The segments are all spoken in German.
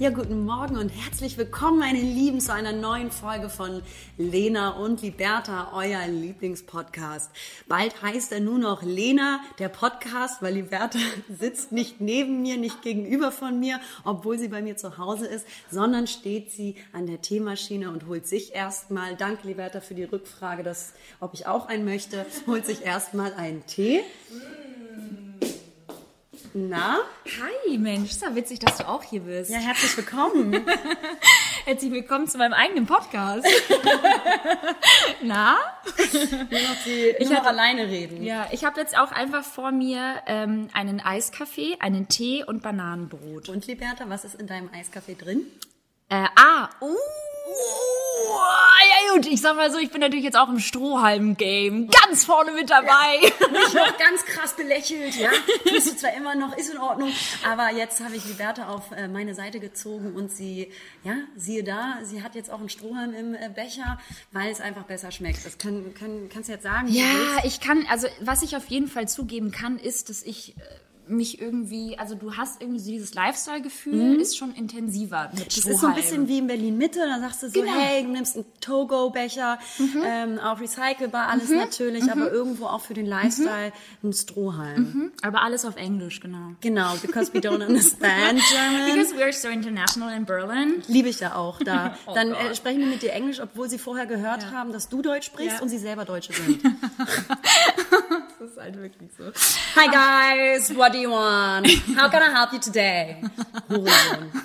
Ja, guten Morgen und herzlich willkommen, meine Lieben, zu einer neuen Folge von Lena und Liberta, euer Lieblingspodcast. Bald heißt er nur noch Lena, der Podcast, weil Liberta sitzt nicht neben mir, nicht gegenüber von mir, obwohl sie bei mir zu Hause ist, sondern steht sie an der Teemaschine und holt sich erstmal, danke Liberta für die Rückfrage, dass, ob ich auch einen möchte, holt sich erstmal einen Tee. Na? Hi, Mensch, ist ja witzig, dass du auch hier bist. Ja, herzlich willkommen. Herzlich willkommen zu meinem eigenen Podcast. Na? Ich noch alleine reden. Ja, ich habe jetzt auch einfach vor mir ähm, einen Eiskaffee, einen Tee und Bananenbrot. Und Liberta, was ist in deinem Eiskaffee drin? Äh, ah, uh, ja gut, ich sag mal so, ich bin natürlich jetzt auch im Strohhalm-Game ganz vorne mit dabei. Mich noch ganz krass belächelt, ja. Tust du zwar immer noch, ist in Ordnung, aber jetzt habe ich Liberta auf äh, meine Seite gezogen und sie, ja, siehe da, sie hat jetzt auch einen Strohhalm im äh, Becher, weil es einfach besser schmeckt. Das kann, kann, kannst du jetzt sagen? Ja, ich kann, also was ich auf jeden Fall zugeben kann, ist, dass ich äh, mich irgendwie, also du hast irgendwie so dieses Lifestyle-Gefühl, ist schon intensiver mit Das ist so ein bisschen wie in Berlin Mitte, da sagst du so, Genau. hey, du nimmst einen Togo-Becher, ähm, auch recycelbar, alles natürlich, aber irgendwo auch für den Lifestyle ein Strohhalm. Aber alles auf Englisch, genau. Genau, because we don't understand German. Because we're so international in Berlin. Liebe ich ja auch da. Oh Dann äh, sprechen die mit dir Englisch, obwohl sie vorher gehört haben, dass du Deutsch sprichst Ja. und sie selber Deutsche sind. Das ist halt wirklich so. Hi guys, what do you want? How can I help you today? Hurensohn.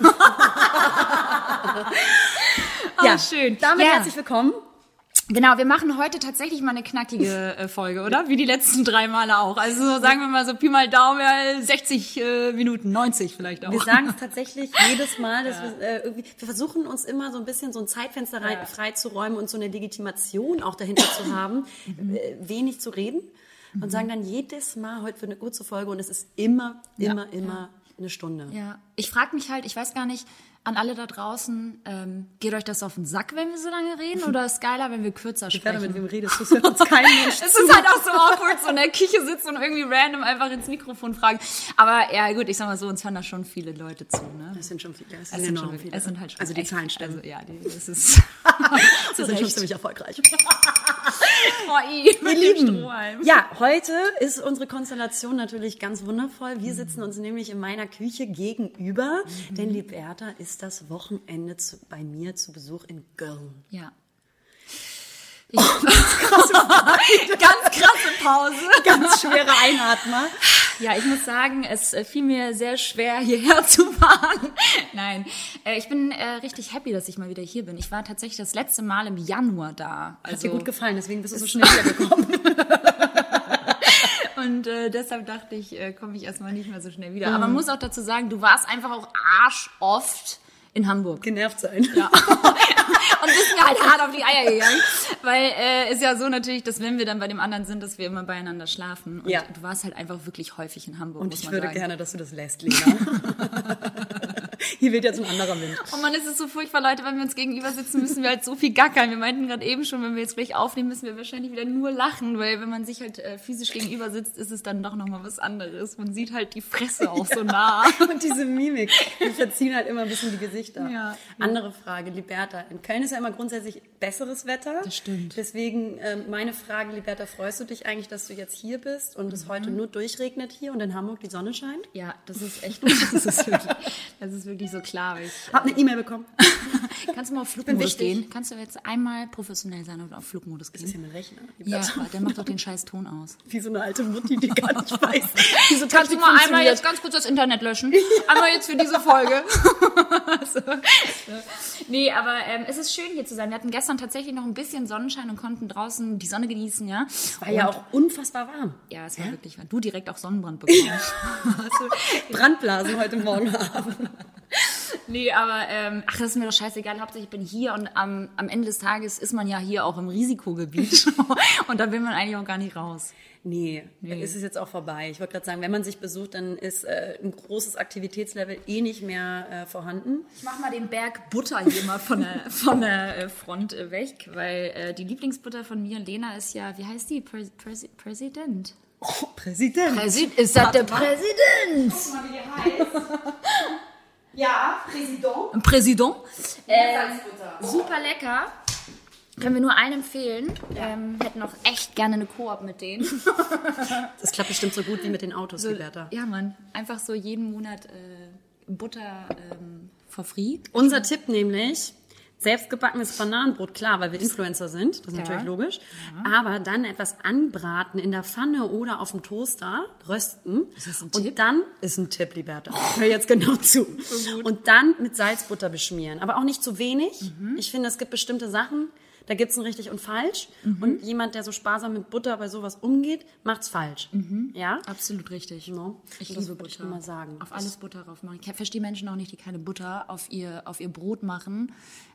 ja, Oh, schön. Damit Ja. herzlich willkommen. Genau, wir machen heute tatsächlich mal eine knackige äh, Folge, oder? Wie die letzten drei Male auch. Also so, sagen wir mal so Pi mal Daumen, äh, 60 äh, Minuten, 90 vielleicht auch. Wir sagen es tatsächlich jedes Mal, dass wir äh, irgendwie, wir versuchen uns immer so ein bisschen so ein Zeitfenster rein, freizuräumen und so eine Legitimation auch dahinter zu haben, äh, wenig zu reden und sagen dann jedes Mal heute für eine kurze Folge und es ist immer, immer, immer eine Stunde. Ja, ich frage mich halt, ich weiß gar nicht, an alle da draußen, ähm, geht euch das auf den Sack, wenn wir so lange reden, oder ist geiler, wenn wir kürzer Gerade mit sprechen? wem redest? Das hört uns kein Mensch Es ist halt auch so awkward, so in der Küche sitzen und irgendwie random einfach ins Mikrofon fragen. Aber ja, gut, ich sag mal so, uns hören da schon viele Leute zu, ne? Das sind schon viele. Das Es sind, schon, viele. es sind halt schon also die echt- Zahlen stimmen. Also, ja, die, das ist zu sind schon ziemlich erfolgreich. Mit Ihr Lieben, ja, heute ist unsere Konstellation natürlich ganz wundervoll. Wir sitzen uns nämlich in meiner Küche gegenüber, denn Liberta ist das Wochenende zu, bei mir zu Besuch in Köln. Ja. Ja, ganz krasse Pause. Ganz schwere Einatmer. Ja, ich muss sagen, es äh, fiel mir sehr schwer, hierher zu fahren. Nein, äh, ich bin äh, richtig happy, dass ich mal wieder hier bin. Ich war tatsächlich das letzte Mal im Januar da. Hat Also, dir gut gefallen, deswegen bist du so schnell wiedergekommen. und äh, deshalb dachte ich, äh, komme ich erstmal nicht mehr so schnell wieder. Aber man muss auch dazu sagen, du warst einfach auch arschoft in Hamburg. Genervt sein. Ja. und bist mir halt hart auf die Eier gegangen. Weil äh, ist ja so natürlich, dass wenn wir dann bei dem anderen sind, dass wir immer beieinander schlafen. Und Ja. du warst halt einfach wirklich häufig in Hamburg, Und muss ich man würde sagen. gerne, dass du das lässt, Lena. Hier weht jetzt ein anderer Wind. Oh Mann, es ist so furchtbar, Leute, wenn wir uns gegenüber sitzen, müssen wir halt so viel gackern. Wir meinten gerade eben schon, wenn wir jetzt gleich aufnehmen, müssen wir wahrscheinlich wieder nur lachen, weil wenn man sich halt äh, physisch gegenüber sitzt, ist es dann doch nochmal was anderes. Man sieht halt die Fresse auch so nah. Und diese Mimik. Wir verziehen halt immer ein bisschen die Gesichter. Ja. Andere Frage, Liberta. In Köln ist ja immer grundsätzlich besseres Wetter. Das stimmt. Deswegen ähm, meine Frage, Liberta, freust du dich eigentlich, dass du jetzt hier bist und es heute nur durchregnet hier und in Hamburg die Sonne scheint? Ja, das ist echt, das ist wirklich, das ist wirklich so klar. weil Ich, Hab eine E-Mail bekommen. kannst du mal auf Flugmodus gehen? Kannst du jetzt einmal professionell sein und auf Flugmodus Das ist ja gehen? mein Rechner. Ja, der macht doch den scheiß Ton aus. Wie so eine alte Mutti, die gar nicht weiß, wie so Kannst du mal einmal jetzt ganz kurz das Internet löschen? Einmal jetzt für diese Folge. so. Nee, aber ähm, es ist schön hier zu sein. Wir hatten gestern tatsächlich noch ein bisschen Sonnenschein und konnten draußen die Sonne genießen, ja. War ja auch unfassbar warm. Ja, es war wirklich warm. Du direkt auch Sonnenbrand bekommen. Brandblasen heute Morgen haben. Nee, aber ähm, ach, das ist mir doch scheißegal. Hauptsache ich bin hier und am, am Ende des Tages ist man ja hier auch im Risikogebiet. und da will man eigentlich auch gar nicht raus. Nee, nee. ist es jetzt auch vorbei. Ich wollte gerade sagen, wenn man sich besucht, dann ist äh, ein großes Aktivitätslevel eh nicht mehr äh, vorhanden. Ich mach mal den Berg Butter hier mal von der, von der äh, Front äh, weg, weil äh, die Lieblingsbutter von mir, Lena, ist ja, wie heißt die? Prä Präsi Präsident. Oh, Präsident. Präsid ist das der Präsident? Guck mal, wie die heißt. ja, Präsident. Präsident. Äh, super lecker. Können wir nur einen empfehlen. Ähm, hätten auch echt gerne eine Koop mit denen. Das klappt bestimmt so gut wie mit den Autos, So, Liberta. ja, Mann. Einfach so jeden Monat äh, Butter ähm, for free. Unser Tipp nämlich, selbstgebackenes Bananenbrot, klar, weil wir Influencer sind, das ist Ja. natürlich logisch. Aber dann etwas anbraten in der Pfanne oder auf dem Toaster, rösten. Ist das ein und Tipp? dann ist ein Tipp, Liberta. Hör jetzt genau zu. Und dann mit Salzbutter beschmieren. Aber auch nicht zu wenig. Mhm. Ich finde, es gibt bestimmte Sachen, da gibt's ein richtig und falsch. Mhm. Und jemand, der so sparsam mit Butter bei sowas umgeht, macht's falsch. Ja? Absolut richtig. No. Ich das liebe wollte ich Butter. nur mal sagen. Auf alles Butter drauf machen. Ich verstehe Menschen auch nicht, die keine Butter auf ihr, auf ihr Brot machen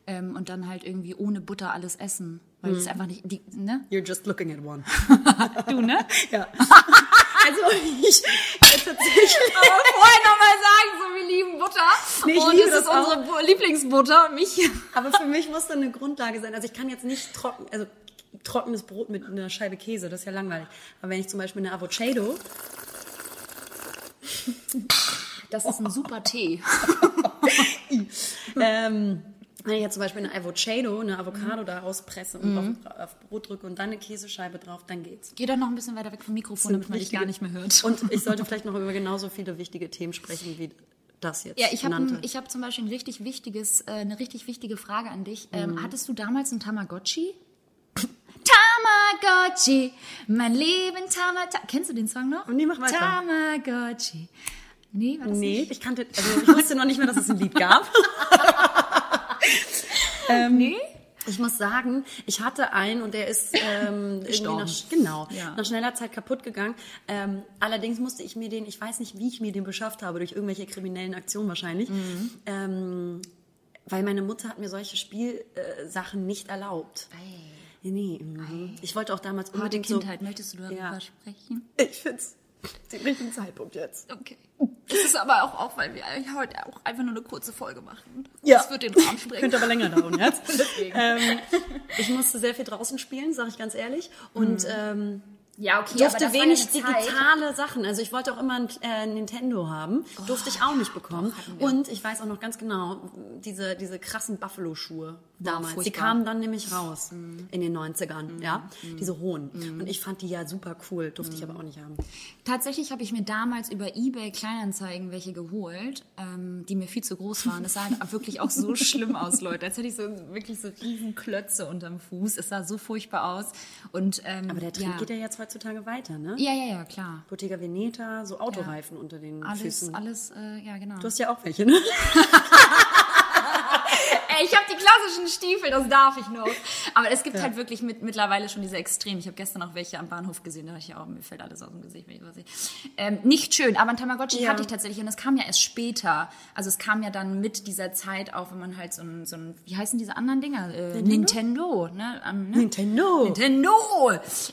ähm, und dann halt irgendwie ohne Butter alles essen. Weil Mhm. das einfach nicht, die, ne? You're just looking at one. Du, ne? Ja. also ich tatsächlich. Aber vorher nochmal sagen, so wir lieben Butter. Nee, ich und liebe es das ist unsere Bu- Lieblingsbutter. Mich. Aber für mich muss da eine Grundlage sein. Also ich kann jetzt nicht trocken, also trockenes Brot mit einer Scheibe Käse, das ist ja langweilig. Aber wenn ich zum Beispiel eine Avocado, Das ist ein super Tee. ähm, wenn ich jetzt zum Beispiel eine Avocado, eine Avocado da auspresse und auf, auf Brot drücke und dann eine Käsescheibe drauf, dann geht's. Geh doch noch ein bisschen weiter weg vom Mikrofon, damit man dich gar nicht mehr hört. Und ich sollte vielleicht noch über genauso viele wichtige Themen sprechen wie das jetzt Ja, ich habe hab zum Beispiel ein richtig wichtiges, äh, eine richtig wichtige Frage an dich. Ähm, Mhm. hattest du damals einen Tamagotchi? Tamagotchi, mein Leben Tamagotchi. Kennst du den Song noch? Nee, mach weiter. Tamagotchi. Nee, war das Nee, nicht? ich kannte, also ich wusste noch nicht mehr, dass es ein Lied gab. ähm, Nee? Ich muss sagen, ich hatte einen und der ist ähm, irgendwie nach, genau, Ja. nach schneller Zeit kaputt gegangen. Ähm, allerdings musste ich mir den, ich weiß nicht, wie ich mir den beschafft habe, durch irgendwelche kriminellen Aktionen wahrscheinlich, Mhm. ähm, weil meine Mutter hat mir solche Spielsachen nicht erlaubt. Nee, nee. mhm. Ich wollte auch damals Harte unbedingt Kindheit, möchtest du darüber Ja. sprechen? so... Ich finde es den richtigen Zeitpunkt jetzt. Okay. Das ist aber auch, auch weil wir heute auch einfach nur eine kurze Folge machen. Ja. Das wird den Rahmen sprengen. Könnte aber länger dauern jetzt. Deswegen. ähm, ich musste sehr viel draußen spielen, sage ich ganz ehrlich. Und ähm, Ja, okay, durfte wenig digitale Sachen. Also ich wollte auch immer ein äh, Nintendo haben. durfte ich auch nicht bekommen. Und ich weiß auch noch ganz genau, diese, diese krassen Buffalo-Schuhe damals, die furchtbar. kamen dann nämlich raus in den 90ern, ja. Diese hohen. Und ich fand die ja super cool, durfte ich aber auch nicht haben. Tatsächlich habe ich mir damals über eBay Kleinanzeigen welche geholt, ähm, die mir viel zu groß waren. Das sah wirklich auch so schlimm aus, Leute. Als hätte ich so wirklich so riesen Klötze unterm Fuß. Es sah so furchtbar aus. Und, ähm, Aber der Trend ja. geht ja jetzt heutzutage weiter, ne? ja, ja, ja, klar. Bottega Veneta, so Autoreifen unter den Alles, Füßen. alles, äh, ja, genau. Du hast ja auch welche, ne? Ey, ich habe die klassischen Stiefel, das darf ich noch. Aber es gibt halt wirklich mit, mittlerweile schon diese Extrem. Ich habe gestern auch welche am Bahnhof gesehen, da dachte ich auch, mir fällt alles aus dem Gesicht, wenn ich was sehe. Ähm, nicht schön, aber ein Tamagotchi Ja. hatte ich tatsächlich und das kam ja erst später. Also es kam ja dann mit dieser Zeit auf, wenn man halt so ein, so ein wie heißen diese anderen Dinger? Äh, Nintendo, ne? Ähm, ne? Nintendo. Nintendo!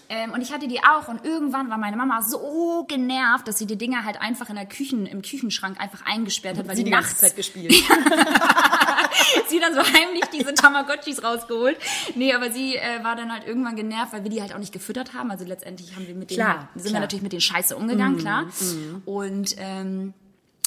Ähm, und ich hatte die auch und irgendwann war meine Mama so genervt, dass sie die Dinger halt einfach in der Küchen, im Küchenschrank einfach eingesperrt hat, weil Sie die die nachts gespielt. sie dann so heimlich diese Tamagotchis rausgeholt. Nee, aber sie äh, war dann halt irgendwann genervt, weil wir die halt auch nicht gefüttert haben. Also letztendlich haben wir mit denen, Klar, halt, sind klar. wir natürlich mit denen scheiße umgegangen, klar. Und ähm,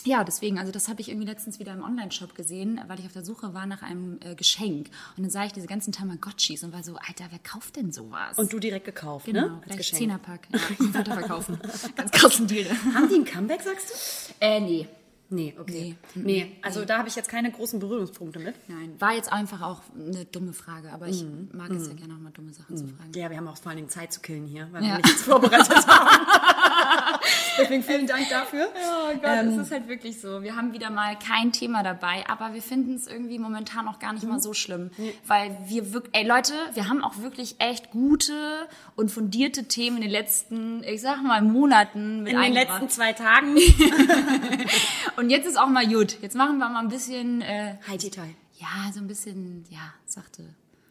ja, deswegen, also das habe ich irgendwie letztens wieder im Online-Shop gesehen, weil ich auf der Suche war nach einem äh, Geschenk. Und dann sah ich diese ganzen Tamagotchis und war so, Alter, wer kauft denn sowas? Und du direkt gekauft, genau, ne? Geschenk. Zehnerpack. Ja, weiterverkaufen. Ganz krassen Deal. Haben die ein Comeback, sagst Äh, nee. Nee, okay. Nee. Nee, also da habe ich jetzt keine großen Berührungspunkte mit. Nein, war jetzt einfach auch eine dumme Frage, aber ich mag es ja gerne auch mal dumme Sachen zu fragen. Ja, wir haben auch vor allen Dingen Zeit zu killen hier, weil Ja. wir nichts vorbereitet haben. Deswegen vielen Dank dafür. Oh Gott, es ist halt wirklich so. Wir haben wieder mal kein Thema dabei, aber wir finden es irgendwie momentan auch gar nicht mal so schlimm. Weil wir wirklich, ey Leute, wir haben auch wirklich echt gute und fundierte Themen in den letzten, ich sag mal, Monaten mit In den letzten zwei Tagen. Und jetzt ist auch mal gut. Jetzt machen wir mal ein bisschen, äh, Hi, Titai. ja, so ein bisschen, ja, sachte.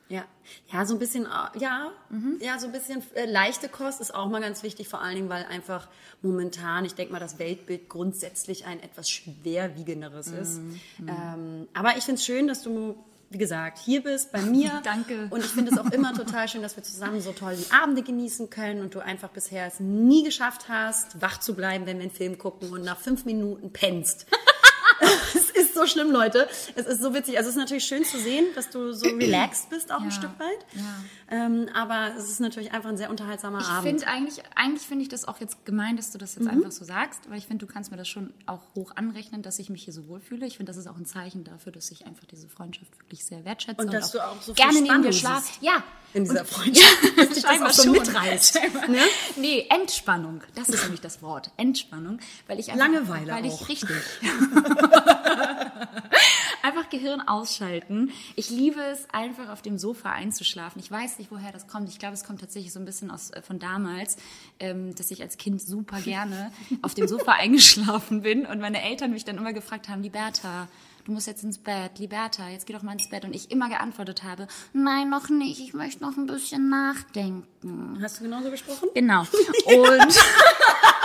Ja, ja, so ein bisschen, äh, ja, ja, so ein bisschen äh, leichte Kost ist auch mal ganz wichtig, vor allen Dingen, weil einfach momentan, ich denke mal, das Weltbild grundsätzlich ein etwas schwerwiegenderes ist. Ähm, aber ich finde es schön, dass du, wie gesagt, hier bist bei mir. Danke. Und ich finde es auch immer total schön, dass wir zusammen so toll die Abende genießen können und du einfach bisher es nie geschafft hast, wach zu bleiben, wenn wir einen Film gucken und nach fünf Minuten pennst. Ist so schlimm, Leute. Es ist so witzig. Also es ist natürlich schön zu sehen, dass du so relaxed bist, auch ein Ja. Stück weit. Ja. Ähm, aber es ist natürlich einfach ein sehr unterhaltsamer Ich Abend. finde eigentlich, eigentlich finde ich das auch jetzt gemein, dass du das jetzt einfach so sagst, weil ich finde, du kannst mir das schon auch hoch anrechnen, dass ich mich hier so wohlfühle. Ich finde, das ist auch ein Zeichen dafür, dass ich einfach diese Freundschaft wirklich sehr wertschätze Und dass du auch so viel gerne neben dir Spannung schlaf. siehst Ja, in dieser Und- Freundschaft, dass dich das scheinbar auch so schon. mitreißt. Ne? Nee, Entspannung. Das ist nämlich das Wort. Entspannung. Weil ich einfach, Langeweile weil auch. ich richtig. Gehirn ausschalten. Ich liebe es, einfach auf dem Sofa einzuschlafen. Ich weiß nicht, woher das kommt. Ich glaube, es kommt tatsächlich so ein bisschen aus, äh, von damals, ähm, dass ich als Kind super gerne auf dem Sofa eingeschlafen bin und meine Eltern mich dann immer gefragt haben, Liberta, du musst jetzt ins Bett, Liberta, jetzt geh doch mal ins Bett. Und ich immer geantwortet habe, nein, noch nicht, ich möchte noch ein bisschen nachdenken. Hast du genauso gesprochen? Genau. Und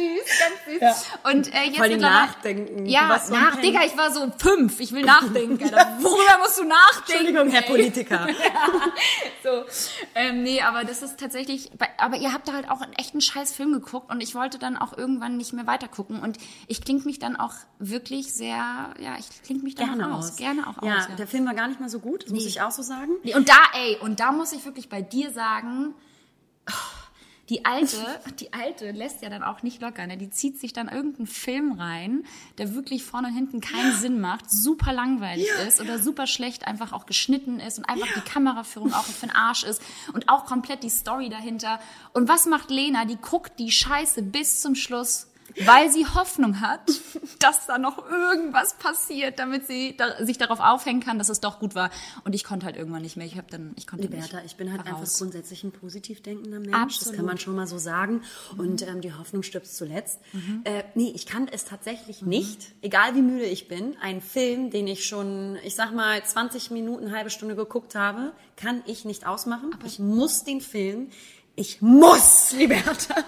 süß, ganz süß. Und äh, jetzt Vor allem nachdenken. Ja, so nach, Digga, ich war so fünf. Ich will nachdenken. Alter. Worüber musst du nachdenken? Entschuldigung, Herr? Politiker. So, ähm, nee, aber das ist tatsächlich, aber ihr habt da halt auch einen echten scheiß Film geguckt und ich wollte dann auch irgendwann nicht mehr weiter gucken und ich klinge mich dann auch wirklich sehr, ja, ich klinge mich dann Gerne auch aus. aus. Gerne auch ja, aus, ja. der Film war gar nicht mal so gut, das muss ich auch so sagen. Nee, und da, ey, und da muss ich wirklich bei dir sagen, oh, die alte, die alte lässt ja dann auch nicht locker, ne? Die zieht sich dann irgendeinen Film rein, der wirklich vorne und hinten keinen Sinn macht, super langweilig ist oder super schlecht einfach auch geschnitten ist und einfach die Kameraführung auch für den Arsch ist und auch komplett die Story dahinter. Und was macht Lena? Die guckt die Scheiße bis zum Schluss. Weil sie Hoffnung hat, dass da noch irgendwas passiert, damit sie da, sich darauf aufhängen kann, dass es doch gut war. Und ich konnte halt irgendwann nicht mehr. Ich habe dann, ich konnte Liberta, nicht. ich bin halt War einfach raus. grundsätzlich ein positiv denkender Mensch. Das Absolut. kann man schon mal so sagen. Und ähm, die Hoffnung stirbt zuletzt. Äh, nee, ich kann es tatsächlich nicht, egal wie müde ich bin, einen Film, den ich schon, ich sag mal, 20 Minuten, halbe Stunde geguckt habe, kann ich nicht ausmachen. ich muss den Film. Ich muss, Liberta.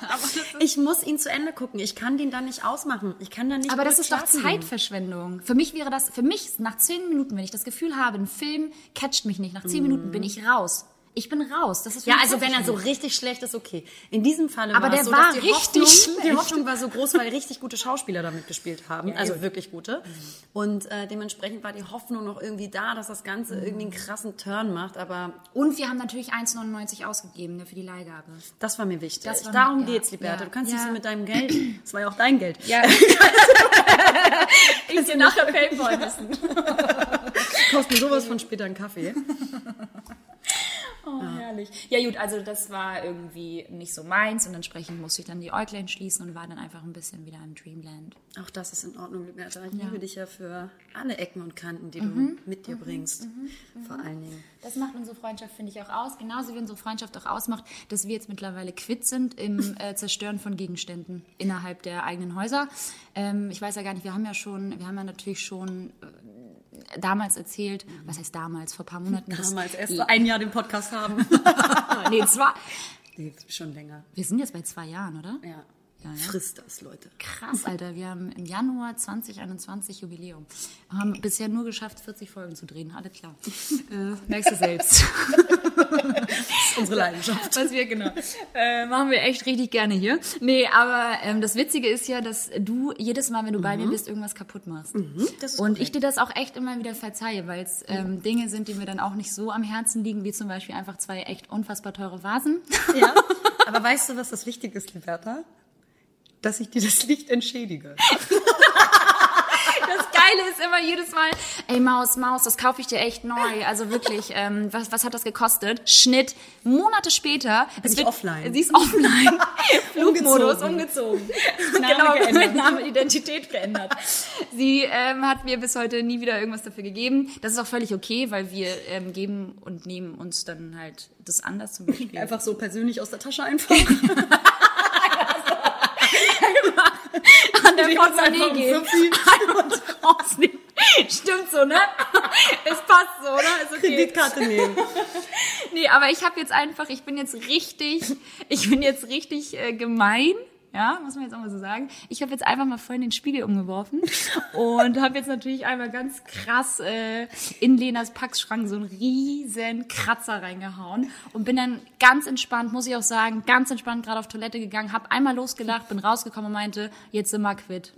Ich muss ihn zu Ende gucken. Ich kann den dann nicht ausmachen. Ich kann dann nicht. Aber das ist doch. Zeitverschwendung. Für mich wäre das, für mich nach zehn Minuten, wenn ich das Gefühl habe, ein Film catcht mich nicht, nach zehn Minuten bin ich raus. Ich bin raus. Das ist Ja, also wenn er so richtig schlecht ist, okay. In diesem Aber war es so, war dass die richtig Hoffnung, schlecht. die Hoffnung war so groß, weil richtig gute Schauspieler damit gespielt haben, also wirklich gute. Und äh, dementsprechend war die Hoffnung noch irgendwie da, dass das Ganze irgendwie einen krassen Turn macht, aber Und wir haben natürlich 1,99 ausgegeben ne, für die Leihgabe. das war mir wichtig. War Darum mir- ja, geht's, Liberta. ja, Du kannst ja. nicht so mit deinem Geld, das war ja auch dein Geld. Ja. ich dir nachher Paypal müssen. Kaufst mir sowas von später einen Kaffee. Oh, herrlich. Ja gut, also das war irgendwie nicht so meins und entsprechend musste ich dann die Äuglein schließen und war dann einfach ein bisschen wieder im Dreamland. Auch das ist in Ordnung, Liberta. Ich liebe dich ja für alle Ecken und Kanten, die du mit dir bringst. Vor allen Dingen. Das macht unsere Freundschaft, finde ich, auch aus. Genauso wie unsere Freundschaft auch ausmacht, dass wir jetzt mittlerweile quitt sind im äh, Zerstören von Gegenständen innerhalb der eigenen Häuser. Ähm, ich weiß ja gar nicht, wir haben ja schon, wir haben ja natürlich schon äh, damals erzählt, was heißt damals, vor ein paar Monaten. Damals erst so ein Jahr den Podcast haben. nee, zwar, nee, schon länger. wir sind jetzt bei zwei Jahren, oder? Ja. Ja, ja. Frisst das, Leute. Krass, Alter. Wir haben im Januar 2021 Jubiläum. Haben bisher nur geschafft, 40 Folgen zu drehen. Alles klar. Äh, merkst du selbst. Unsere Leidenschaft. Was wir, genau. Äh, machen wir echt richtig gerne hier. Nee, aber ähm, das Witzige ist ja, dass du jedes Mal, wenn du bei mir bist, irgendwas kaputt machst. ist Und ich dir das auch echt immer wieder verzeihe, weil es ähm, Dinge sind, die mir dann auch nicht so am Herzen liegen, wie zum Beispiel einfach zwei echt unfassbar teure Vasen. Ja, aber weißt du, was das Wichtige ist, Liberta? Dass ich dir das Licht entschädige. Das Geile ist immer jedes Mal, ey Maus, Maus, das kaufe ich dir echt neu. Also wirklich, ähm, was, was hat das gekostet? Schnitt, Monate später. Bin es ich offline. Sie ist offline. Flugmodus, Umgezogen. umgezogen. Name genau, geändert. Name, Identität geändert. Sie ähm, hat mir bis heute nie wieder irgendwas dafür gegeben. Das ist auch völlig okay, weil wir ähm, geben und nehmen uns dann halt das anders zum Beispiel. Einfach so persönlich aus der Tasche einfach. Die Portemonnaie einen Fünfi. und rausnehmen. Stimmt so, ne? Es passt so, ne? Ist okay. Kreditkarte nehmen. Nee, aber ich habe jetzt einfach, ich bin jetzt richtig, ich bin jetzt richtig äh, gemein. Ja, muss man jetzt auch mal so sagen. Ich habe jetzt einfach mal vorhin den Spiegel umgeworfen und habe jetzt natürlich einmal ganz krass äh, in Lenas Packschrank so einen riesen Kratzer reingehauen und bin dann ganz entspannt, muss ich auch sagen, ganz entspannt gerade auf Toilette gegangen, habe einmal losgelacht, bin rausgekommen und meinte, jetzt sind wir quitt.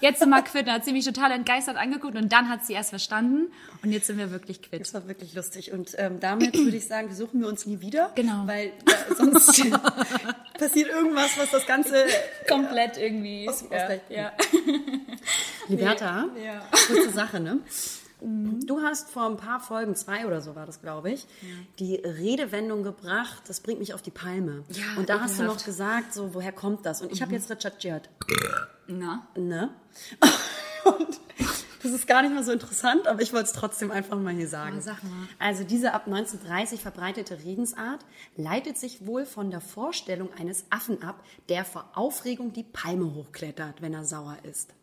Jetzt sind wir quitt. Dann hat sie mich total entgeistert angeguckt und dann hat sie erst verstanden und jetzt sind wir wirklich quitt. Das war wirklich lustig. Und ähm, damit würde ich sagen, besuchen wir uns nie wieder. Genau. Weil äh, sonst passiert irgendwas, was das Ganze... Komplett irgendwie. Aus- ja, ja. Liberta, Ja. kurze Sache, ne? Du hast vor ein paar Folgen, zwei oder so war das, glaube ich, die Redewendung gebracht, das bringt mich auf die Palme. Ja, und da hast du noch gesagt, so, woher kommt das? Und ich habe jetzt recherchiert. Na? Ne? Und das ist gar nicht mal so interessant, aber ich wollte es trotzdem einfach mal hier sagen. Sag mal. Also diese ab 1930 verbreitete Redensart leitet sich wohl von der Vorstellung eines Affen ab, der vor Aufregung die Palme hochklettert, wenn er sauer ist.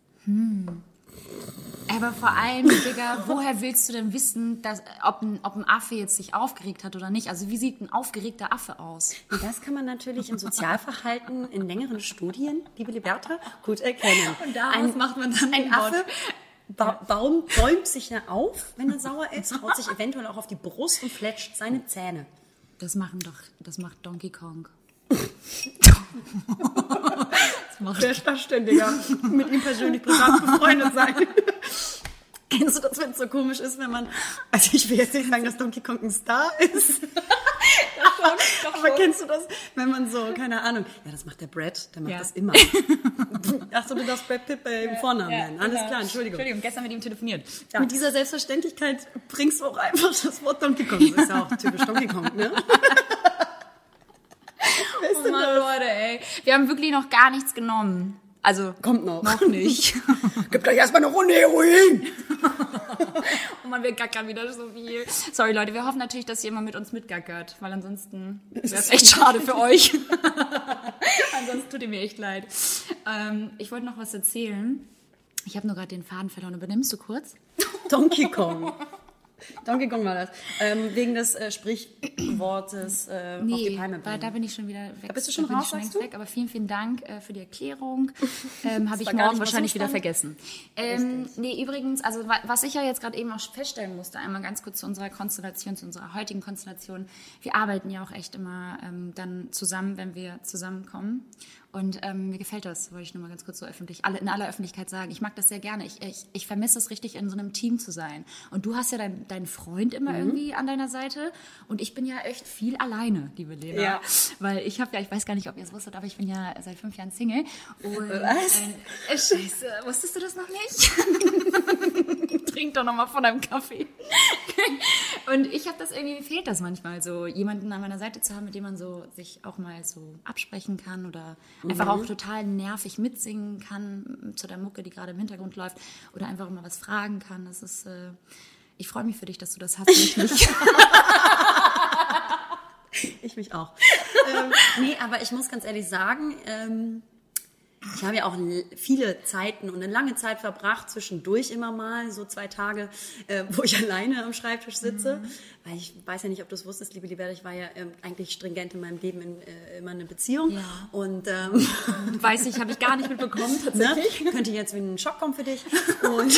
Aber vor allem, Digga, woher willst du denn wissen, dass, ob, ein, ob ein Affe jetzt sich aufgeregt hat oder nicht? Also wie sieht ein aufgeregter Affe aus? Und das kann man natürlich im Sozialverhalten in längeren Studien, liebe Liberta, gut erkennen. Und daraus macht man dann ein Affe ba baum, bäumt sich dann auf, wenn er sauer ist, haut sich eventuell auch auf die Brust und fletscht seine Zähne. Das machen doch, das macht Donkey Kong. Der Stadtständiger mit ihm persönlich privat befreundet sein. Kennst du das, wenn es so komisch ist, wenn man, also ich will jetzt nicht sagen, dass Donkey Kong ein Star ist. aber kennst du das, wenn man so, keine Ahnung, ja, das macht der Brad, der macht Ja. das immer. Achso, du darfst Brad Pitt bei dem Vornamen nennen. Alles klar, Entschuldigung. Entschuldigung, gestern mit ihm telefoniert. Mit dieser Selbstverständlichkeit bringst du auch einfach das Wort Donkey Kong. Das ist ja auch typisch Donkey Kong, ne? Oh Mann? Leute, ey. Wir haben wirklich noch gar nichts genommen. Also, Kommt noch. noch nicht. Gib euch erstmal eine Runde Heroin. Oh man, wir gackern wieder so viel. Sorry, Leute, wir hoffen natürlich, dass ihr immer mit uns mitgackert, weil ansonsten wäre es echt schade für euch. ansonsten tut ihr mir echt leid. Ähm, ich wollte noch was erzählen. Ich habe nur gerade den Faden verloren. Übernimmst du kurz? Donkey Kong. Donkey Kong war das. Ähm, wegen des äh, Sprichwortes äh, auf die Palme weil da bringen. bin ich schon wieder weg. Da bist du schon Da bin raus, ich schon sagst längst du? weg. Aber vielen, vielen Dank äh, für die Erklärung. Ähm, Habe ich morgen wahrscheinlich wieder vergessen. Ähm, nee, übrigens, also wa- was ich ja jetzt gerade eben auch feststellen musste, einmal ganz kurz zu unserer Konstellation, zu unserer heutigen Konstellation. Wir arbeiten ja auch echt immer ähm, dann zusammen, wenn wir zusammenkommen. Und ähm, mir gefällt das, wollte ich nur mal ganz kurz so öffentlich, alle, in aller Öffentlichkeit sagen. Ich mag das sehr gerne. Ich, ich, ich vermisse es richtig, in so einem Team zu sein. Und du hast ja deinen Freund immer irgendwie an deiner Seite. Und ich bin ja echt viel alleine, liebe Lena. Ja. Weil ich habe ja, ich weiß gar nicht, ob ihr es wusstet, aber ich bin ja seit fünf Jahren Single. Und, Was? Äh, scheiße, wusstest du das noch nicht? Trink doch noch mal von deinem Kaffee. Und ich habe das irgendwie, mir fehlt das manchmal so, jemanden an meiner Seite zu haben, mit dem man so sich auch mal so absprechen kann oder einfach auch total nervig mitsingen kann zu der Mucke, die gerade im Hintergrund läuft oder einfach mal was fragen kann. Das ist, äh, ich freue mich für dich, dass du das hast ich nicht. Ich mich auch. ähm, nee, aber ich muss ganz ehrlich sagen, ähm, ich habe ja auch viele Zeiten und eine lange Zeit verbracht, zwischendurch immer mal, so zwei Tage, äh, wo ich alleine am Schreibtisch sitze. Weil ich weiß ja nicht, ob du es wusstest, liebe Liberta, ich war ja ähm, eigentlich stringent in meinem Leben in, äh, immer eine Beziehung. Ja. Und ähm, Weiß ich, habe ich gar nicht mitbekommen ne? tatsächlich. könnte jetzt wie ein Schock kommen für dich. Und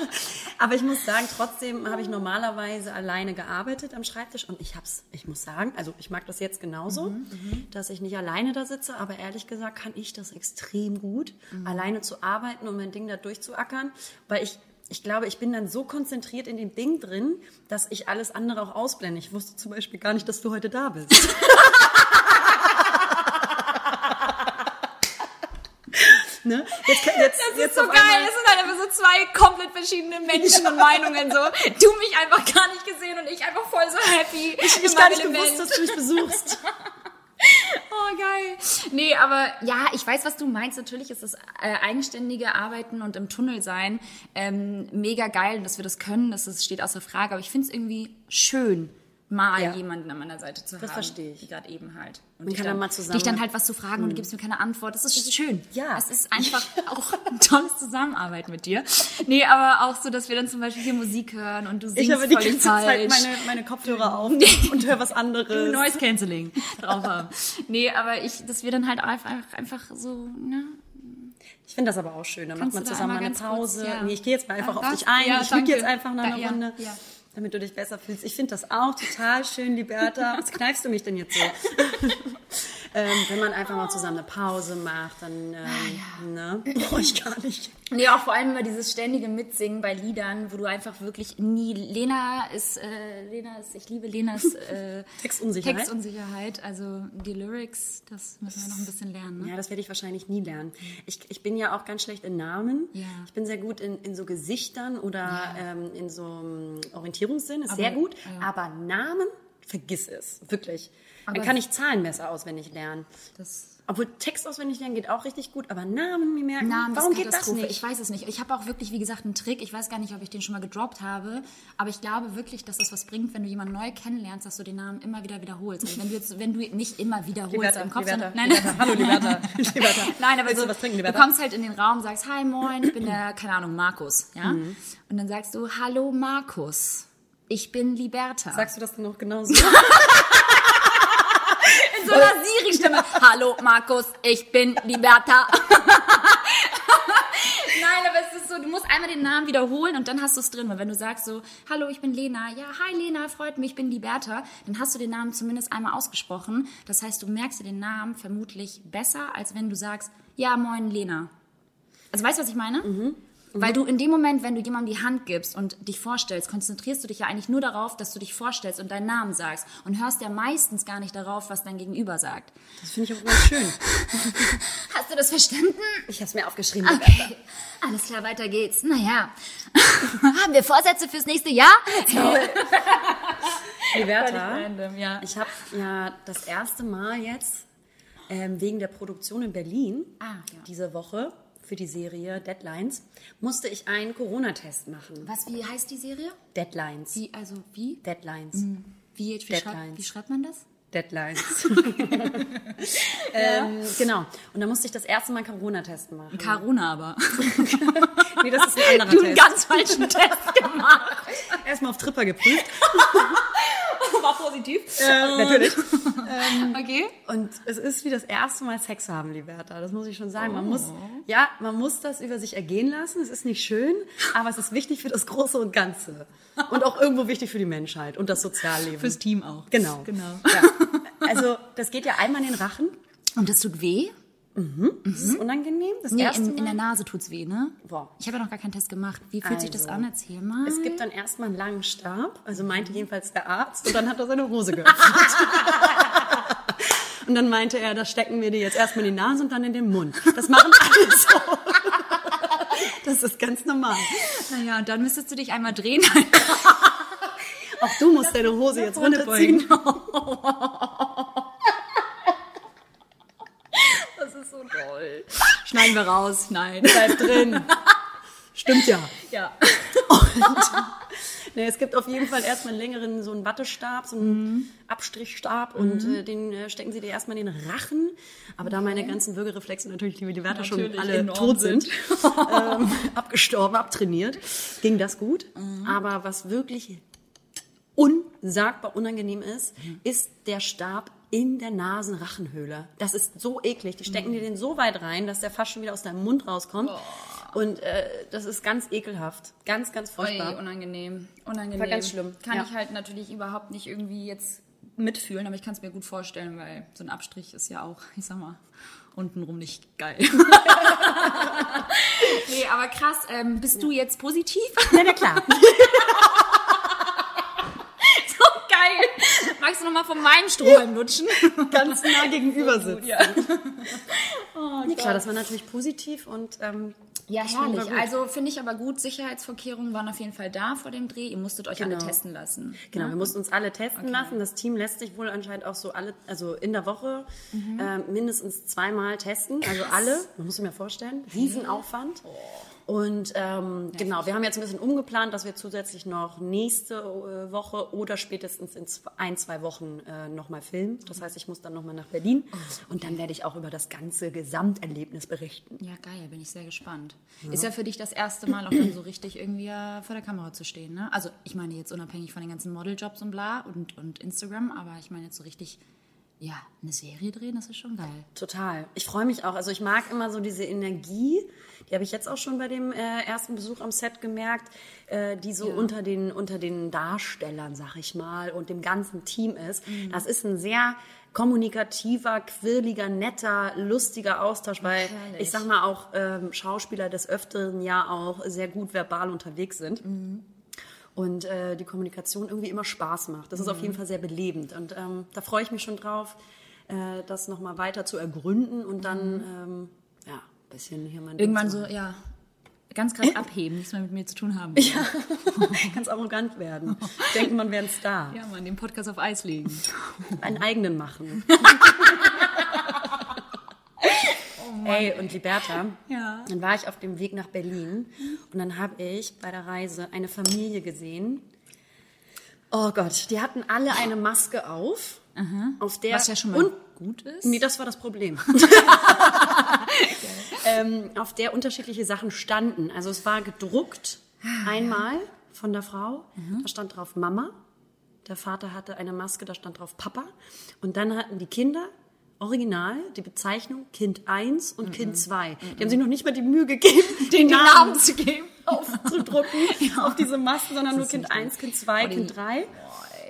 aber ich muss sagen, trotzdem habe ich normalerweise alleine gearbeitet am Schreibtisch und ich hab's, ich muss sagen, also ich mag das jetzt genauso, dass ich nicht alleine da sitze, aber ehrlich gesagt kann ich das extrem gut, alleine zu arbeiten und mein Ding da durchzuackern, weil ich ich glaube, ich bin dann so konzentriert in dem Ding drin, dass ich alles andere auch ausblende. Ich wusste zum Beispiel gar nicht, dass du heute da bist. Ne? Jetzt, jetzt, Das jetzt ist so geil. Das sind halt einfach so zwei komplett verschiedene Menschen und Meinungen. So, du mich einfach gar nicht gesehen und ich einfach voll so happy. Ich in gar nicht Element. gewusst, dass du mich besuchst. Oh, geil. Nee, aber ja, ich weiß, was du meinst. Natürlich ist das äh, eigenständige Arbeiten und im Tunnel sein ähm, mega geil, dass wir das können. Das ist, steht außer Frage. Aber ich finde es irgendwie schön, mal Ja. jemanden an meiner Seite zu haben. verstehe ich. Gerade eben halt. Und Man dich kann dann, mal zusammen- dich dann halt was zu fragen und du gibst mir keine Antwort. Das ist schön. Ja. Es ist einfach auch ein tolles Zusammenarbeit mit dir. Nee, aber auch so, dass wir dann zum Beispiel hier Musik hören und du singst Ich habe die ganze Zeit falsch. meine, meine Kopfhörer auf und höre was anderes. Noise Cancelling drauf haben. Nee, aber ich, dass wir dann halt einfach, einfach so, ne? Ich finde das aber auch schön. Dann macht Kannst man du da zusammen einmal eine ganz kurz, Pause. ja. Nee, ich gehe jetzt mal einfach Ah, auf dich ein. Ja, ich lüge jetzt einfach nach Da- einer ja, Runde. ja. Damit du dich besser fühlst. Ich finde das auch total schön, Liberta. Was kneifst du mich denn jetzt so? ähm, wenn man einfach mal zusammen eine Pause macht, dann ähm, ne? brauche ich gar nicht. Nee, auch vor allem immer dieses ständige Mitsingen bei Liedern, wo du einfach wirklich nie, Lena ist, äh, Lena ist, ich liebe Lenas äh, Textunsicherheit. Textunsicherheit, also die Lyrics, das müssen wir noch ein bisschen lernen, ne? Ja, das werde ich wahrscheinlich nie lernen. Ich, ich bin ja auch ganz schlecht in Namen. Ja. Ich bin sehr gut in, in so Gesichtern oder ähm, in so einem Orientierungssinn, ist Aber- sehr gut. ja. Aber Namen, vergiss es, wirklich. Aber- Dann kann ich Zahlen besser auswendig lernen. Obwohl Text auswendig lernen geht auch richtig gut, aber Namen mir merken, Namen warum geht das nicht? Ich weiß es nicht. Ich habe auch wirklich, wie gesagt, einen Trick. Ich weiß gar nicht, ob ich den schon mal gedroppt habe, aber ich glaube wirklich, dass das was bringt, wenn du jemanden neu kennenlernst, dass du den Namen immer wieder wiederholst. Also wenn du jetzt, wenn du nicht immer wiederholst Liberta, im Kopf, Liberta, nein, Liberta. Hallo, Liberta. Liberta. Nein, aber so, trinken, du kommst halt in den Raum, sagst, hi, moin, ich bin der, keine Ahnung, Markus, ja? Mhm. Und dann sagst du, hallo, Markus, ich bin Liberta. Sagst du das dann noch genauso? so einer Siri-Stimme, hallo, Markus, ich bin Liberta. Nein, aber es ist so, du musst einmal den Namen wiederholen und dann hast du es drin. Weil wenn du sagst so, hallo, ich bin Lena, ja, hi Lena, freut mich, ich bin Liberta, dann hast du den Namen zumindest einmal ausgesprochen. Das heißt, du merkst dir den Namen vermutlich besser, als wenn du sagst, ja, moin Lena. Also weißt du, was ich meine? Weil du in dem Moment, wenn du jemandem die Hand gibst und dich vorstellst, konzentrierst du dich ja eigentlich nur darauf, dass du dich vorstellst und deinen Namen sagst und hörst ja meistens gar nicht darauf, was dein Gegenüber sagt. Das finde ich auch ganz schön. Hast du das verstanden? Ich habe es mir aufgeschrieben. Okay, alles klar, weiter geht's. Naja, haben wir Vorsätze fürs nächste Jahr? Liberta, ja. ich habe ja das erste Mal jetzt ähm, wegen der Produktion in Berlin Ah, ja. diese Woche für die Serie Deadlines musste ich einen Corona-Test machen. Was, wie heißt die Serie? Deadlines. Wie, also wie? Deadlines. Wie, wie, schreibt, Deadlines. wie schreibt man das? Deadlines. ähm, genau. Und da musste ich das erste Mal einen Corona-Test machen. Caruna aber. nee, das ist ein anderer Du einen Test. ganz falschen Test gemacht. Erstmal auf Tripper geprüft. War positiv. Äh, natürlich. Okay. Und es ist wie das erste Mal Sex haben, Liberta. Das muss ich schon sagen. Man muss, ja, man muss das über sich ergehen lassen. Es ist nicht schön, aber es ist wichtig für das Große und Ganze. Und auch irgendwo wichtig für die Menschheit und das Sozialleben. Fürs Team auch. Genau. Genau. Ja. Also, das geht ja einmal in den Rachen. Und das tut weh? Das ist unangenehm. Das Nee, erste in, Mal. in der Nase tut's weh, ne? Boah. Ich habe ja noch gar keinen Test gemacht. Wie fühlt sich das Also, an? Erzähl mal. Es gibt dann erstmal einen langen Stab, also meinte jedenfalls der Arzt, und dann hat er seine Hose geöffnet. Und dann meinte er, das stecken wir dir jetzt erstmal in die Nase und dann in den Mund. Das machen alle so. Das ist ganz normal. Naja, und dann müsstest du dich einmal drehen. Auch du musst deine Hose jetzt runterziehen. Das ist so toll. Schneiden wir raus. Nein. Bleib drin. Stimmt ja. Ja. Nee, es gibt auf jeden Fall erstmal einen längeren, so einen Wattestab, so einen Abstrichstab und äh, den äh, stecken sie dir erstmal in den Rachen. Aber da meine ganzen Würgereflexe natürlich, liebe die Wärter, schon alle tot sind. sind, ähm, abgestorben, abtrainiert, ging das gut. Aber was wirklich unsagbar unangenehm ist, ist der Stab in der Nasenrachenhöhle. Das ist so eklig. Die stecken dir den so weit rein, dass der fast schon wieder aus deinem Mund rauskommt. Und äh, das ist ganz ekelhaft. Ganz, ganz furchtbar. Ui, unangenehm. Unangenehm. War ganz schlimm, Kann ja. ich halt natürlich überhaupt nicht irgendwie jetzt mitfühlen, aber ich kann es mir gut vorstellen, weil so ein Abstrich ist ja auch, ich sag mal, untenrum nicht geil. nee, aber krass, ähm, bist du jetzt positiv? Ja, na klar. so geil. Magst du noch mal von meinem Strohhalm lutschen? ganz nah gegenüber sitzen. Oh, nee, klar, das war natürlich positiv und ähm, Ja, herrlich. Also finde ich aber gut, Sicherheitsvorkehrungen waren auf jeden Fall da vor dem Dreh. Ihr musstet euch alle Genau. testen lassen. Genau, ne? wir mussten uns alle testen lassen. Das Team lässt sich wohl anscheinend auch so alle, also in der Woche Mhm. äh, mindestens zweimal testen. Also alle, man muss sich mir vorstellen, Riesenaufwand. Und ähm, genau, wir haben jetzt ein bisschen umgeplant, dass wir zusätzlich noch nächste äh, Woche oder spätestens in zwei, ein, zwei Wochen äh, nochmal filmen. Das heißt, ich muss dann nochmal nach Berlin und dann werde ich auch über das ganze Gesamterlebnis berichten. Ja, geil, bin ich sehr gespannt. Ist ja für dich das erste Mal auch dann so richtig irgendwie äh, vor der Kamera zu stehen, ne? Also ich meine jetzt unabhängig von den ganzen Modeljobs und bla und, und Instagram, aber ich meine jetzt so richtig, ja, eine Serie drehen, das ist schon geil. Total. Ich freue mich auch. Also ich mag immer so diese Energie, die habe ich jetzt auch schon bei dem äh, ersten Besuch am Set gemerkt, äh, die so unter, den, unter den Darstellern, sag ich mal, und dem ganzen Team ist. Das ist ein sehr kommunikativer, quirliger, netter, lustiger Austausch, weil Herrlich. ich sag mal auch ähm, Schauspieler des Öfteren ja auch sehr gut verbal unterwegs sind. Und äh, die Kommunikation irgendwie immer Spaß macht. Das ist auf jeden Fall sehr belebend. Und ähm, da freue ich mich schon drauf, äh, das nochmal weiter zu ergründen und dann ähm, ja, ein bisschen hier mein Ding Irgendwann so, ja, ganz krass abheben, nichts mehr mit mir zu tun haben. Ja, ganz arrogant werden. Denken, man wäre ein Star. ja man, den Podcast auf Eis legen. Einen eigenen machen. Ey, und Liberta, Ja. dann war ich auf dem Weg nach Berlin und dann habe ich bei der Reise eine Familie gesehen. Oh Gott, die hatten alle eine Maske auf, auf der Was ja schon mal und gut ist. Nee, das war das Problem. ähm, auf der unterschiedliche Sachen standen. Also es war gedruckt einmal von der Frau. Da stand drauf Mama. Der Vater hatte eine Maske, da stand drauf Papa. Und dann hatten die Kinder original die Bezeichnung Kind 1 und Kind 2. Die haben sich noch nicht mal die Mühe gegeben, den Namen zu geben. aufzudrucken auf diese Masken, sondern nur Kind 1, Kind 2, Kind 3.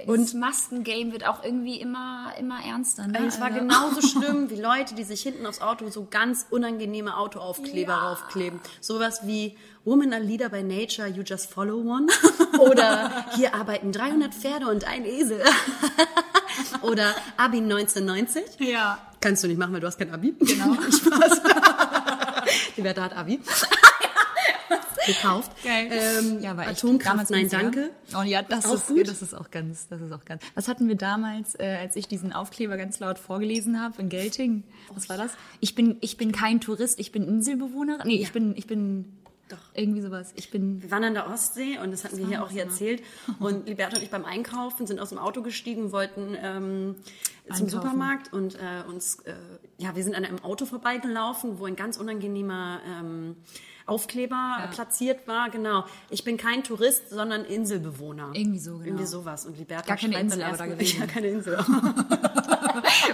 Und Maskengame wird auch irgendwie immer, immer ernster. Ne? Es war Also- genauso schlimm wie Leute, die sich hinten aufs Auto so ganz unangenehme Autoaufkleber raufkleben. Sowas wie Woman are leader by nature, you just follow one. Oder hier arbeiten 300 Pferde und ein Esel. Oder Abi 1990. Ja. Kannst du nicht machen, weil du hast kein Abi. Genau. Spaß. Die Berta hat Abi. Gekauft. Geil. Ähm, Ja, echt Atomkraft, nein, danke. Oh ja, das Auch ist, gut. das ist auch ganz, das ist auch ganz. Was hatten wir damals, äh, als ich diesen Aufkleber ganz laut vorgelesen habe in Gelting? Was war das? Ich bin, ich bin kein Tourist, ich bin Inselbewohnerin. Nee, ich bin, ich bin Doch. irgendwie sowas. Ich bin Wir waren an der Ostsee und das hatten wir hier auch hier erzählt. Und Liberta und ich beim Einkaufen sind aus dem Auto gestiegen, wollten ähm, zum. Supermarkt und äh, uns, äh, ja, wir sind an einem Auto vorbeigelaufen, wo ein ganz unangenehmer ähm, Aufkleber platziert war. Genau. Ich bin kein Tourist, sondern Inselbewohner. Irgendwie so, genau. Irgendwie sowas. Und Liberta Gar keine Insel aber da gewesen. Ja, keine Insel.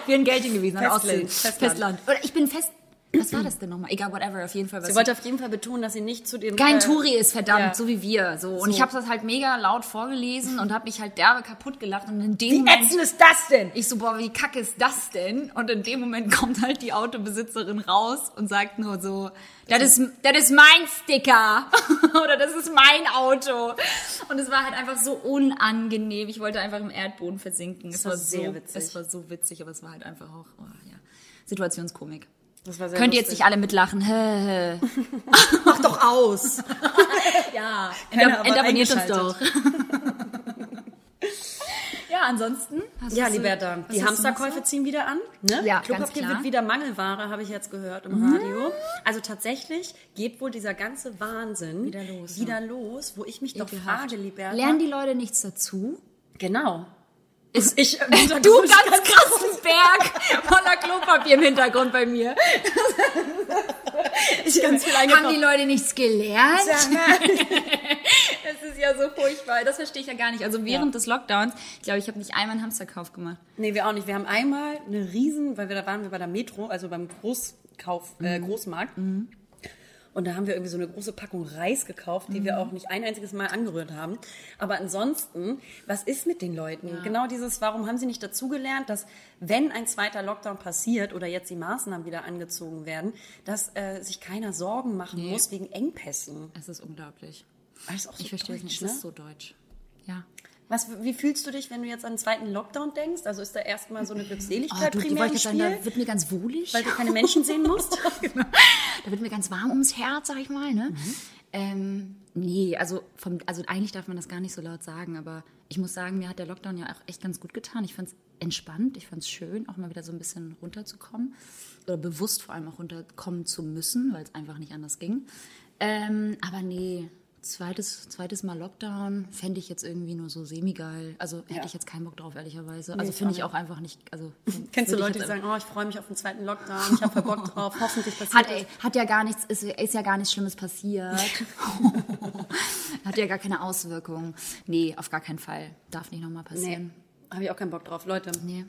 wir in Gelting gewesen, Festland. Festland. Festland. Oder ich bin fest. Was war das denn nochmal? Egal, whatever, auf jeden Fall. Was Sie wollte auf jeden Fall betonen, dass sie nicht zu dem... kein äh, Touri ist, verdammt, ja. so wie wir. So. Und ich habe das halt mega laut vorgelesen und habe mich halt derbe kaputt gelacht. Und in dem Wie Moment ätzend ist das denn? Ich so, boah, wie kacke ist das denn? Und in dem Moment kommt halt die Autobesitzerin raus und sagt nur so, das ist, das ist mein Sticker. Oder das ist mein Auto. Und es war halt einfach so unangenehm. Ich wollte einfach im Erdboden versinken. Es war war, sehr so, witzig. es war so witzig, aber es war halt einfach auch, oh, ja. Situationskomik. Das war sehr Könnt ihr jetzt nicht alle mitlachen? Mach doch aus. Ja, entabonniert uns doch. ja, ansonsten. Ja, Liberta, die Hamsterkäufe ziehen wieder an. Ne? Ja, ganz Klopapier klar. wird wieder Mangelware, habe ich jetzt gehört im Radio. Also tatsächlich geht wohl dieser ganze Wahnsinn Wieder los, wieder los wo ich mich doch Ekelhaft. frage, Liberta. Lernen die Leute nichts dazu? Genau. Ist ich, Du ganz krassen Berg voller Klopapier im Hintergrund bei mir. ich ganz viel Haben die Leute nichts gelernt? Das ist ja so furchtbar. Das verstehe ich ja gar nicht. Also während des Lockdowns, ich glaube, ich habe nicht einmal einen Hamsterkauf gemacht. Nee, wir auch nicht. Wir haben einmal eine riesen, weil wir da waren wir bei der Metro, also beim Großkauf, äh, Mhm. Und da haben wir irgendwie so eine große Packung Reis gekauft, die Mhm. wir auch nicht ein einziges Mal angerührt haben. Aber ansonsten, was ist mit den Leuten? Genau dieses, warum haben sie nicht dazugelernt, dass wenn ein zweiter Lockdown passiert oder jetzt die Maßnahmen wieder angezogen werden, dass äh, sich keiner Sorgen machen muss wegen Engpässen. Es ist unglaublich. Ist so Ich verstehe es deutsch, nicht. ne? Es ist so deutsch. Ja. Was, wie fühlst du dich, wenn du jetzt an den zweiten Lockdown denkst? Also ist da erstmal so eine Glückseligkeit Oh, du, primär wollte im Spiel? da wird mir ganz wohlig. weil du keine Menschen sehen musst? Da wird mir ganz warm ums Herz, sag ich mal. Ne? Mhm. Ähm, nee, also, vom, also eigentlich darf man das gar nicht so laut sagen, aber ich muss sagen, mir hat der Lockdown ja auch echt ganz gut getan. Ich fand es entspannt, ich fand es schön, auch mal wieder so ein bisschen runterzukommen oder bewusst vor allem auch runterkommen zu müssen, weil es einfach nicht anders ging. Ähm, aber nee, zweites, zweites Mal Lockdown fände ich jetzt irgendwie nur so semi-geil. Also hätte Ja. ich jetzt keinen Bock drauf, ehrlicherweise. Also ich finde ich auch einfach nicht. Also, Kennst du Leute, die sagen, oh, ich freue mich auf den zweiten Lockdown, ich habe Bock drauf, hoffentlich passiert Hat, das. ey, hat ja gar nichts, ist, ist ja gar nichts Schlimmes passiert. hat ja gar keine Auswirkungen. Nee, auf gar keinen Fall. Darf nicht nochmal Nee, passieren. Habe ich auch keinen Bock drauf. Leute, Nee.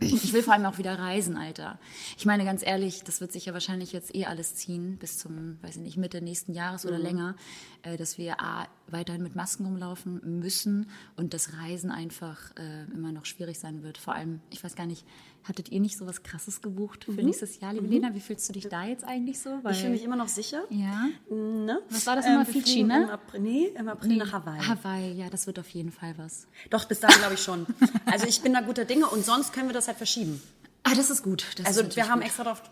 Ich will vor allem auch wieder reisen, Alter. Ich meine, ganz ehrlich, das wird sich ja wahrscheinlich jetzt eh alles ziehen, bis zum, weiß ich nicht, Mitte nächsten Jahres Mhm. oder länger, äh, dass wir A, weiterhin mit Masken rumlaufen müssen und das Reisen einfach äh, immer noch schwierig sein wird. Vor allem, ich weiß gar nicht, hattet ihr nicht so was Krasses gebucht für nächstes Jahr, liebe Lena? Wie fühlst du dich da jetzt eigentlich so? Weil, Mhm. ich fühle mich immer noch sicher. Ja. Ne? Was war das nochmal? Fidschi, fliegen ne? Im April, nee, im April nach Hawaii. Hawaii, ja, das wird auf jeden Fall was. Doch, bis dahin glaube ich schon. Also ich bin da guter Dinge und sonst können wir das halt verschieben. Ah, das ist gut. Das Also ist wir haben gut. extra darauf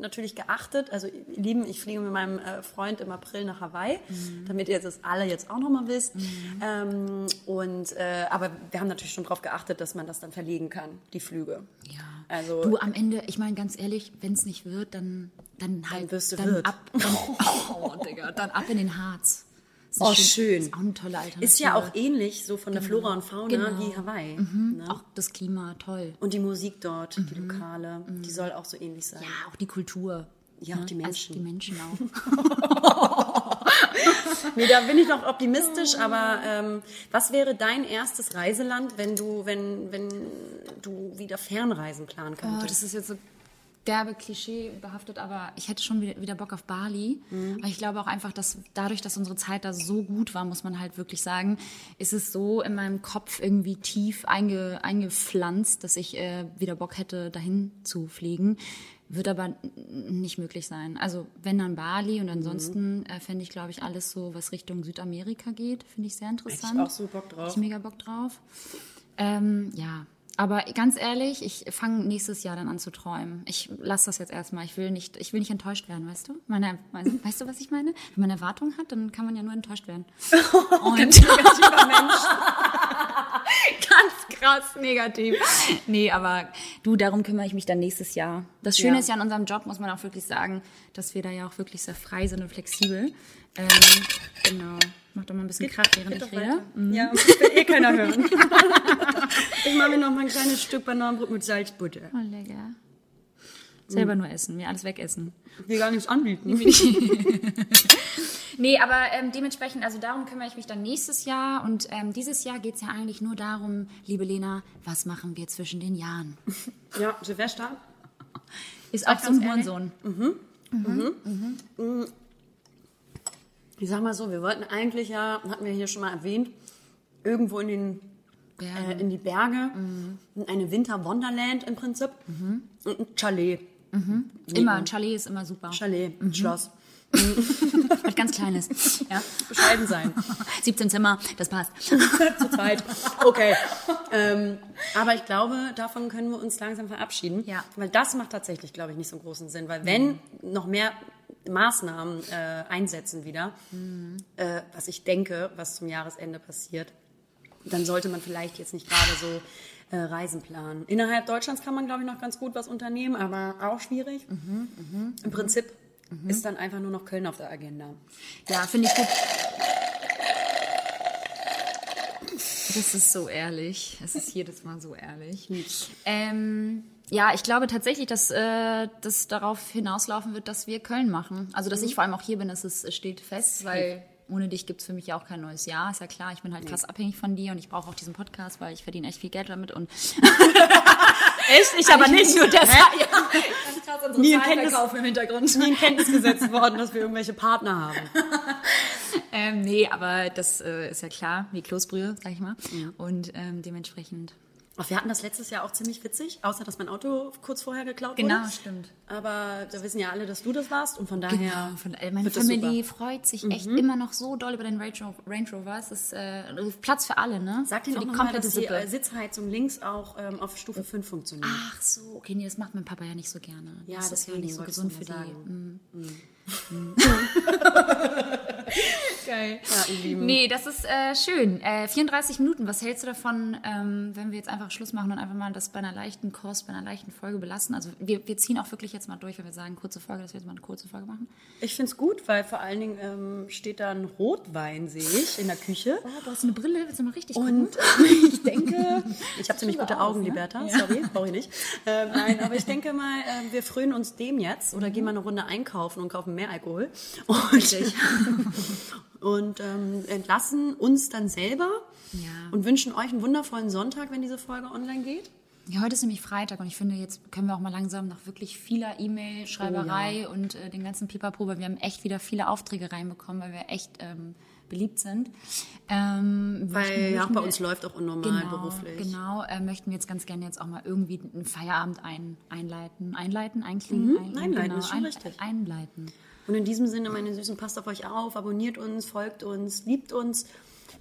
natürlich geachtet. Also ihr Lieben, ich fliege mit meinem äh, Freund im April nach Hawaii, Mhm. damit ihr das alle jetzt auch nochmal wisst. Ähm, und äh, aber wir haben natürlich schon darauf geachtet, dass man das dann verlegen kann, die Flüge. Ja. Also- du am Ende, ich meine ganz ehrlich, wenn es nicht wird, dann dann halt wirst du dann Wirt. ab dann, oh, Digga, dann ab in den Harz. Ist Oh, eine schön. Ist auch eine tolle Alternative. Ist ja auch ähnlich so von der Flora und Fauna Genau. wie Hawaii. Ne? auch das Klima toll. Und die Musik dort, die lokale, die soll auch so ähnlich sein. Mhm. Ja, auch die Kultur. Ja, auch die Also Menschen. die Menschen auch. Nee, da bin ich noch optimistisch, aber ähm, was wäre dein erstes Reiseland, wenn du, wenn, wenn du wieder Fernreisen planen Oh, könntest? das ist jetzt so derbe Klischee behaftet, aber ich hätte schon wieder, Bock auf Bali. Weil ich glaube auch einfach, dass dadurch, dass unsere Zeit da so gut war, muss man halt wirklich sagen, ist es so in meinem Kopf irgendwie tief einge, eingepflanzt, dass ich äh, wieder Bock hätte, dahin zu fliegen. Wird aber nicht möglich sein. Also wenn dann Bali und ansonsten äh, fände ich, glaube ich, alles so, was Richtung Südamerika geht, finde ich sehr interessant. auch so Bock drauf. Hätte ich mega Bock drauf. Ähm, ja, aber ganz ehrlich, ich fange nächstes Jahr dann an zu träumen. Ich lasse das jetzt erstmal. Ich will nicht, ich will nicht enttäuscht werden, weißt du? Meine, weißt, du, was ich meine? Wenn man Erwartungen hat, dann kann man ja nur enttäuscht werden. Und ganz krass negativ. Nee, aber du, darum kümmere ich mich dann nächstes Jahr. Das Schöne Ja. ist ja an unserem Job, muss man auch wirklich sagen, dass wir da ja auch wirklich sehr frei sind und flexibel. Ähm, genau. Mach doch mal ein bisschen Krach, während Geht ich rede. weiter. Ja, will eh keiner hören. ich mache mir noch mal ein kleines Stück Bananenbrot mit Salzbutter. Oh, lecker. Selber nur essen, mir alles wegessen. Ich will gar nichts anbieten. Nee, aber ähm, dementsprechend, also darum kümmere ich mich dann nächstes Jahr. Und ähm, dieses Jahr geht es ja eigentlich nur darum, liebe Lena, was machen wir zwischen den Jahren? Ja, Silvester. Ist auch so ein ganz ehrlich? Hurensohn. Ich sag mal so, wir wollten eigentlich ja, hatten wir hier schon mal erwähnt, irgendwo in den äh, in die Berge, in eine Winter Wonderland im Prinzip und ein Chalet. Immer, ein Chalet ist immer super. Chalet, ein Schloss. Was ganz Kleines. Ja. Bescheiden sein. 17 Zimmer, das passt. Zu zweit. Okay. ähm, aber ich glaube, davon können wir uns langsam verabschieden. Ja. Weil das macht tatsächlich, glaube ich, nicht so einen großen Sinn. Weil wenn noch mehr Maßnahmen äh, einsetzen wieder, äh, was ich denke, was zum Jahresende passiert, dann sollte man vielleicht jetzt nicht gerade so äh, Reisen planen. Innerhalb Deutschlands kann man, glaube ich, noch ganz gut was unternehmen, aber auch schwierig. Im Prinzip ist dann einfach nur noch Köln auf der Agenda. Ja, finde ich gut. Das ist so ehrlich. Es ist jedes Mal so ehrlich. Ähm, ja, ich glaube tatsächlich, dass äh, das darauf hinauslaufen wird, dass wir Köln machen. Also, dass ich vor allem auch hier bin, dass es es steht fest, weil ohne dich gibt es für mich ja auch kein neues Jahr. Ist ja klar, ich bin halt krass abhängig von dir und ich brauche auch diesen Podcast, weil ich verdiene echt viel Geld damit und Echt? Ich aber nicht. nur deshalb. Ja, ganz krass unsere Nie in Kenntnis- im Hintergrund. nie in Kenntnis gesetzt worden, dass wir irgendwelche Partner haben. Ähm, nee, aber das äh, ist ja klar, wie Kloßbrühe, sag ich mal. Und ähm, dementsprechend Ach, wir hatten das letztes Jahr auch ziemlich witzig, außer dass mein Auto kurz vorher geklaut Genau, wurde. stimmt. Aber da wissen ja alle, dass du das warst und von daher. Genau, von, äh, meine das super. freut sich echt immer noch so doll über den Range Rover. Es ist äh, Platz für alle, ne? Sag dir auch noch mal, dass die äh, Sitzheizung links auch ähm, auf Stufe 5 funktioniert. Ach so, okay, nee, das macht mein Papa ja nicht so gerne. Ja, das ist ja nicht so gesund für die. sagen. Mm. Geil. Ja. Nee, das ist äh, schön. Äh, 34 Minuten, was hältst du davon, ähm, wenn wir jetzt einfach Schluss machen und einfach mal das bei einer leichten Kost, bei einer leichten Folge belassen? Also wir, wir ziehen auch wirklich jetzt mal durch, wenn wir sagen, kurze Folge, dass wir jetzt mal eine kurze Folge machen. Ich finde es gut, weil vor allen Dingen ähm, steht da ein Rotwein, sehe ich, in der Küche. Oh, du hast eine Brille, willst du mal richtig Und gucken? äh, ich denke, ich habe ziemlich gute aus, Augen, ne? Liberta, sorry, brauche ich nicht. Ähm, nein, aber ich denke mal, äh, wir frönen uns dem jetzt oder gehen mal eine Runde einkaufen und kaufen mehr Alkohol. Und, und ähm, entlassen uns dann selber Ja. und wünschen euch einen wundervollen Sonntag, wenn diese Folge online geht. Ja, heute ist nämlich Freitag und ich finde, jetzt können wir auch mal langsam nach wirklich vieler E-Mail-Schreiberei und äh, den ganzen Pipapo, weil wir haben echt wieder viele Aufträge reinbekommen, weil wir echt ähm, beliebt sind. Ähm, Weil möchten- ja auch bei wir- uns läuft auch unnormal genau, beruflich. Genau, äh, möchten wir jetzt ganz gerne jetzt auch mal irgendwie einen Feierabend ein, einleiten. Einleiten, einklingen? ein, Mhm, einleiten, genau, ist schon ein, richtig. Einleiten. Und in diesem Sinne, meine Süßen, passt auf euch auf, abonniert uns, folgt uns, liebt uns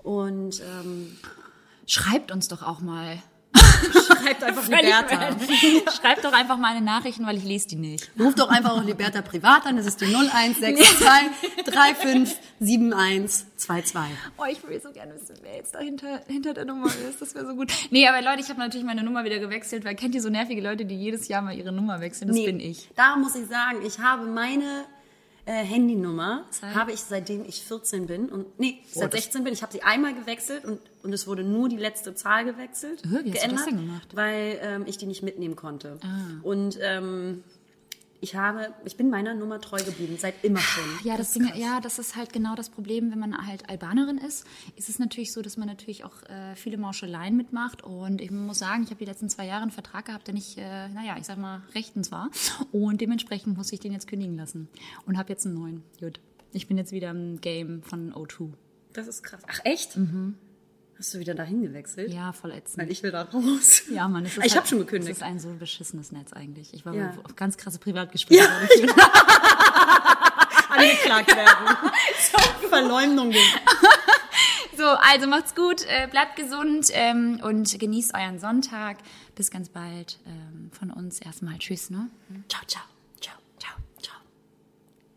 und ähm, Schreibt uns doch auch mal. schreibt einfach Liberta. Schreibt doch einfach mal eine Nachrichten, weil ich lese die nicht. Ruft doch einfach auch Liberta privat an, das ist die 0162 357122. Oh, ich will so gerne wissen, wer jetzt dahinter hinter der Nummer ist. Das wäre so gut. Nee, aber Leute, ich habe natürlich meine Nummer wieder gewechselt, weil kennt ihr so nervige Leute, die jedes Jahr mal ihre Nummer wechseln? Das bin ich. Da muss ich sagen, ich habe meine äh, Handynummer, Seit? habe ich seitdem ich 14 bin und nee, Oh, seit das- 16 bin. Ich habe sie einmal gewechselt und, und es wurde nur die letzte Zahl gewechselt, wie hast du das geändert, denn gemacht? Ah. weil ähm, ich die nicht mitnehmen konnte. Und ähm, ich habe, ich bin meiner Nummer treu geblieben, seit immer schon. Ja, das Ding, ja, das ist halt genau das Problem, wenn man halt Albanerin ist, ist es natürlich so, dass man natürlich auch äh, viele Mauscheleien mitmacht. Und ich muss sagen, ich habe die letzten zwei Jahre einen Vertrag gehabt, der nicht, äh, naja, ich sag mal, rechtens war. Und dementsprechend muss ich den jetzt kündigen lassen. Und habe jetzt einen neuen. Gut. Ich bin jetzt wieder im Game von O2. Das ist krass. Ach echt? Hast du wieder dahin gewechselt? Mhm. Ja, voll ätzend. Weil ich will da raus. Ja, Mann, es ist Ich halt, hab schon gekündigt. Es ist ein so beschissenes Netz eigentlich. Ich war Ja. auf ganz krasse Privatgespräche. Angeklagt werden. Verleumdung. So, also macht's gut, äh, bleibt gesund ähm, und genießt euren Sonntag. Bis ganz bald. Ähm, von uns erstmal Tschüss, ne? Ciao, ciao. Ciao, ciao, ciao.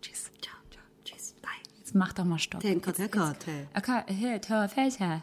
Tschüss. Ciao, ciao. Tschüss. Bye. Jetzt mach doch mal Stopp. Kote Kote. Okay, Felser.